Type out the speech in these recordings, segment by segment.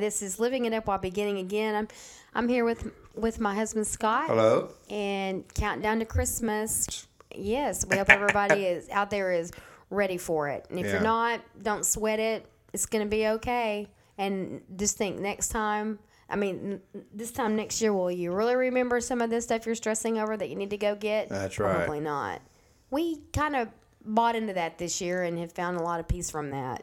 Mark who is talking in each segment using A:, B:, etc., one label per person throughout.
A: This is living it up while beginning again. I'm I'm here with with my husband Scott.
B: Hello.
A: And counting down to Christmas. Yes, we hope everybody is out there is ready for it. And if
B: Yeah.
A: you're not, don't sweat it. It's going to be okay. And just think next time. I mean, this time next year, will you really remember some of this stuff you're stressing over that you need to go get?
B: That's right.
A: Probably not. We kind of bought into that this year and have found a lot of peace from that.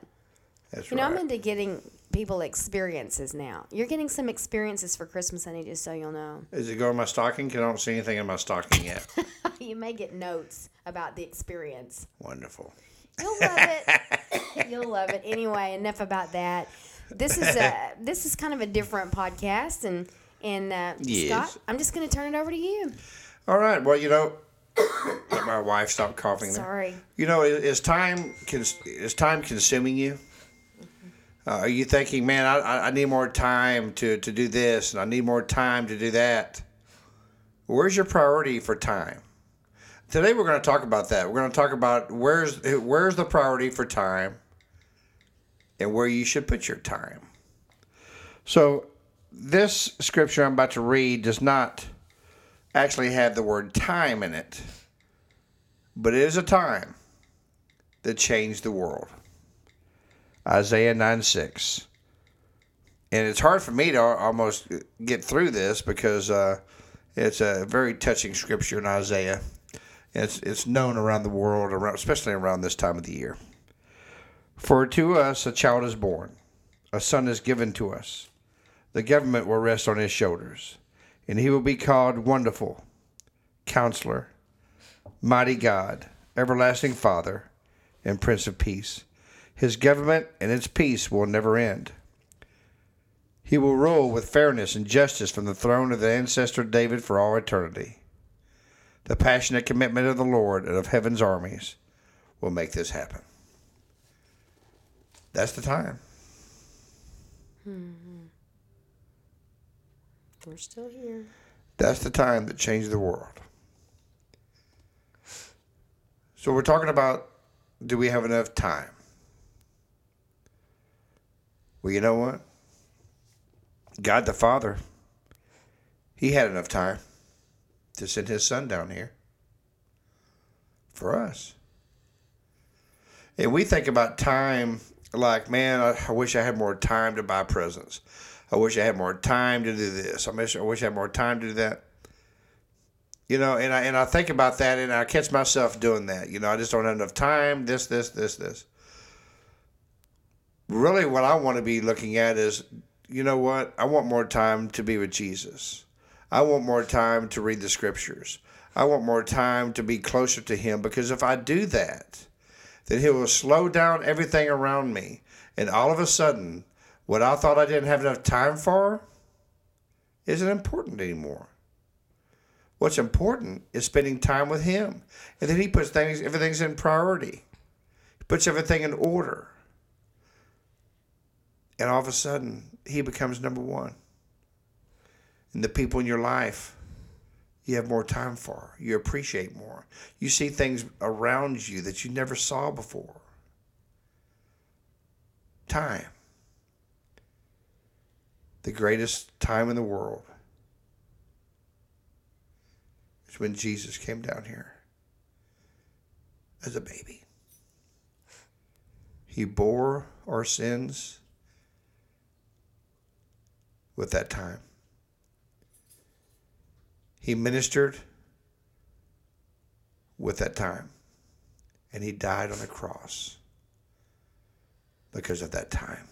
B: That's
A: You know,
B: right.
A: I'm into getting people experiences now. You're getting some experiences for Christmas, honey, just so you'll know.
B: Is it going in my stocking? 'Cause I don't see anything in my stocking yet.
A: you may get notes about the experience.
B: Wonderful.
A: You'll love it. You'll love it. Anyway, enough about that. This is a this is kind of a different podcast, and and uh,
B: Yes.
A: Scott, I'm just going to turn it over to you.
B: All right. Well, you know, my wife stop coughing. There.
A: Sorry.
B: You know, is, is time is time consuming you? Uh, are you thinking, man, I, I need more time to, to do this, and I need more time to do that? Where's your priority for time? Today we're going to talk about that. We're going to talk about where's where's the priority for time, and where you should put your time. So, this scripture I'm about to read does not actually have the word time in it, but it is a time that changed the world. Isaiah 9 6. And it's hard for me to almost get through this because uh, it's a very touching scripture in Isaiah. It's, it's known around the world, around, especially around this time of the year. For to us a child is born, a son is given to us. The government will rest on his shoulders, and he will be called Wonderful, Counselor, Mighty God, Everlasting Father, and Prince of Peace. His government and its peace will never end. He will rule with fairness and justice from the throne of the ancestor David for all eternity. The passionate commitment of the Lord and of heaven's armies will make this happen. That's the time. Mm-hmm.
A: We're still here.
B: That's the time that changed the world. So we're talking about do we have enough time? Well, you know what? God the Father, He had enough time to send His Son down here for us. And we think about time like, man, I, wish I had more time to buy presents. I wish I had more time to do this. I wish I wish I had more time to do that. You know, and I and I think about that, and I catch myself doing that. You know, I just don't have enough time. This, this, this, this. Really, what I want to be looking at is, you know what? I want more time to be with Jesus. I want more time to read the scriptures. I want more time to be closer to Him because if I do that, then He will slow down everything around me, and all of a sudden, what I thought I didn't have enough time for isn't important anymore. What's important is spending time with Him, and then He puts things, everything's in priority. He puts everything in order, and all of a sudden, He becomes number one. And the people in your life, you have more time for. You appreciate more. You see things around you that you never saw before. Time the greatest time in the world is when Jesus came down here as a baby. He bore our sins with that time. He ministered with that time. And he died on the cross because of that time.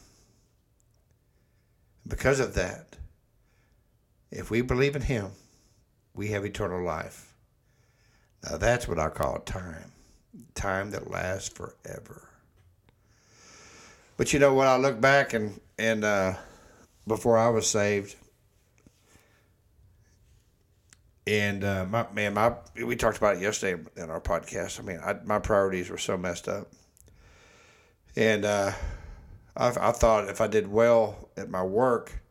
B: Because of that, if we believe in him, we have eternal life. Now that's what I call time. Time that lasts forever. But you know what? I look back and and uh, before I was saved, and uh, my man, my we talked about it yesterday in our podcast. I mean, I, my priorities were so messed up, and uh, I, I thought if I did well at my work,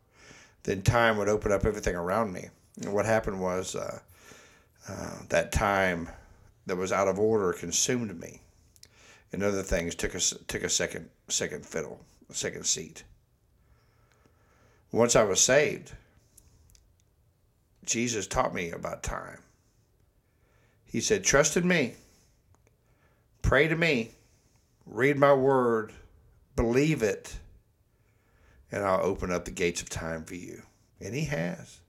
B: then time would open up everything around me. And what happened was uh, uh, that time that was out of order consumed me, and other things took a took a second second fiddle, a second seat. Once I was saved, Jesus taught me about time. He said, "Trust in me. Pray to me. Read my word." Believe it, and I'll open up the gates of time for you. And He has.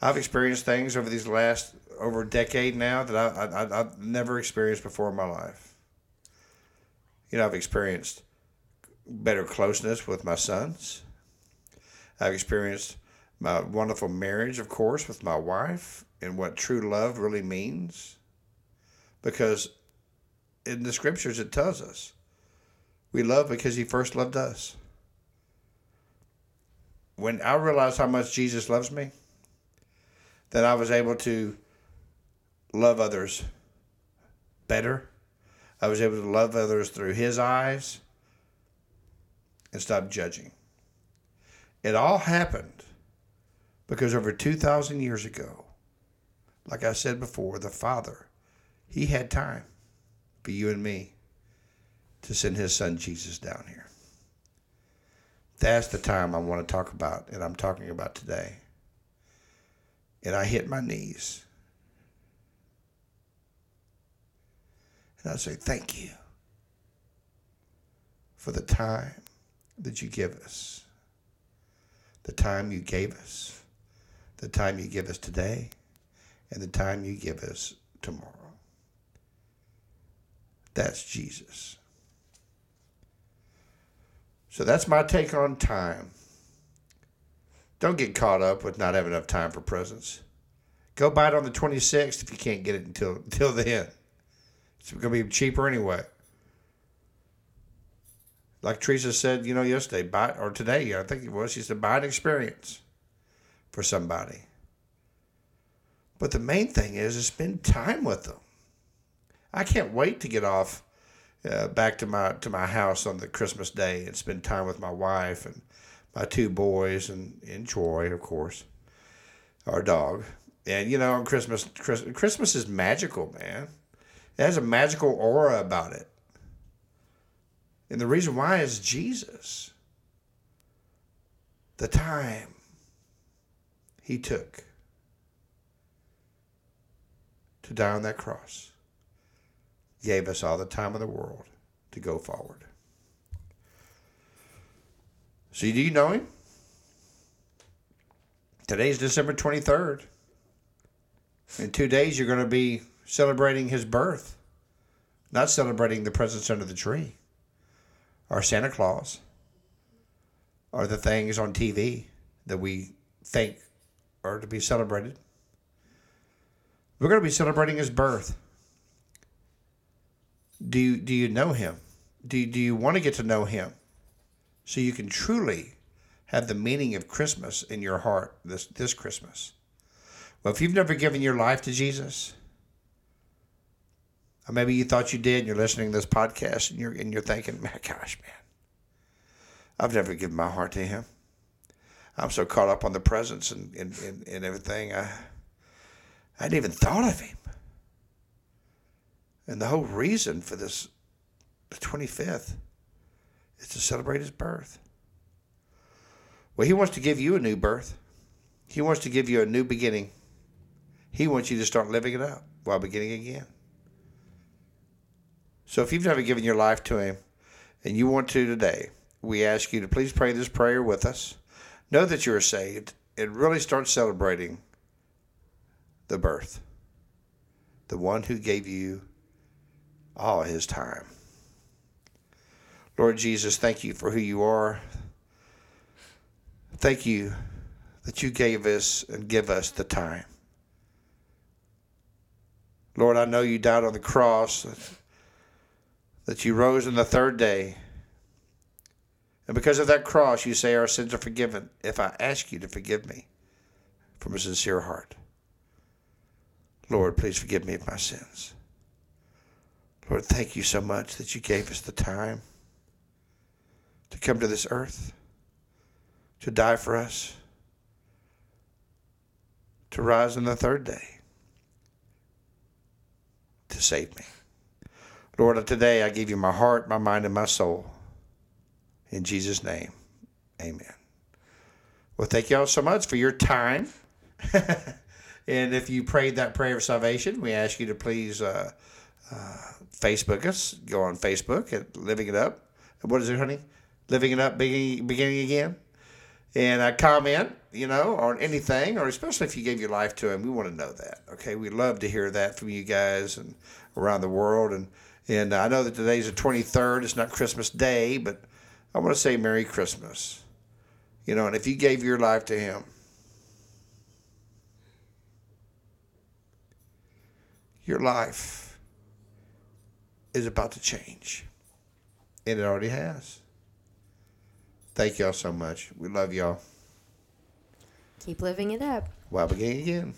B: I've experienced things over these last over a decade now that I, I, I've never experienced before in my life. You know, I've experienced better closeness with my sons. I've experienced my wonderful marriage, of course, with my wife and what true love really means. Because in the scriptures, it tells us we love because he first loved us. When I realized how much Jesus loves me, then I was able to love others better. I was able to love others through his eyes and stop judging. It all happened because over 2,000 years ago, like I said before, the Father, he had time for you and me to send his son Jesus down here. That's the time I want to talk about, and I'm talking about today. And I hit my knees. And I say, Thank you for the time that you give us, the time you gave us, the time you give us today, and the time you give us tomorrow. That's Jesus. So that's my take on time. Don't get caught up with not having enough time for presents. Go buy it on the 26th if you can't get it until until then. It's going to be cheaper anyway. Like Teresa said, you know, yesterday, buy or today, I think it was. She said, buy an experience for somebody. But the main thing is, is spend time with them. I can't wait to get off uh, back to my to my house on the Christmas day and spend time with my wife and my two boys and, and Troy, of course, our dog. And you know, on Christmas, Christmas is magical, man. It has a magical aura about it. And the reason why is Jesus. The time he took to die on that cross gave us all the time in the world to go forward. So, do you know him? Today's December 23rd. In two days, you're going to be celebrating his birth, not celebrating the presents under the tree or Santa Claus or the things on TV that we think are to be celebrated. We're going to be celebrating his birth. Do you, do you know him? Do, do you want to get to know him so you can truly have the meaning of Christmas in your heart this, this Christmas? Well, if you've never given your life to Jesus, or maybe you thought you did and you're listening to this podcast and you're, and you're thinking, man, gosh, man, I've never given my heart to him. I'm so caught up on the presents and, and, and, and everything. I, I hadn't even thought of him. And the whole reason for this, the 25th, is to celebrate his birth. Well, he wants to give you a new birth. He wants to give you a new beginning. He wants you to start living it up while beginning again. So if you've never given your life to him and you want to today, we ask you to please pray this prayer with us. Know that you are saved and really start celebrating the birth, the one who gave you all his time. Lord Jesus, thank you for who you are. Thank you that you gave us and give us the time. Lord, I know you died on the cross, that you rose on the third day, And because of that cross, you say our sins are forgiven if I ask you to forgive me from a sincere heart. Lord, please forgive me of my sins. Lord, thank you so much that you gave us the time to come to this earth, to die for us, to rise on the third day, to save me. Lord, today I give you my heart, my mind, and my soul. In Jesus' name, amen. Well, thank you all so much for your time. and if you prayed that prayer of salvation, we ask you to please uh, uh, Facebook us. Go on Facebook at Living It Up. What is it, honey? Living It Up, beginning, beginning again. And uh, comment, you know, on anything, or especially if you gave your life to Him. We want to know that. Okay, we love to hear that from you guys and around the world. And and I know that today's the 23rd. It's not Christmas Day, but I want to say Merry Christmas. You know, and if you gave your life to Him, your life is about to change. And it already has. Thank y'all so much. We love y'all.
A: Keep living it up.
B: While beginning again.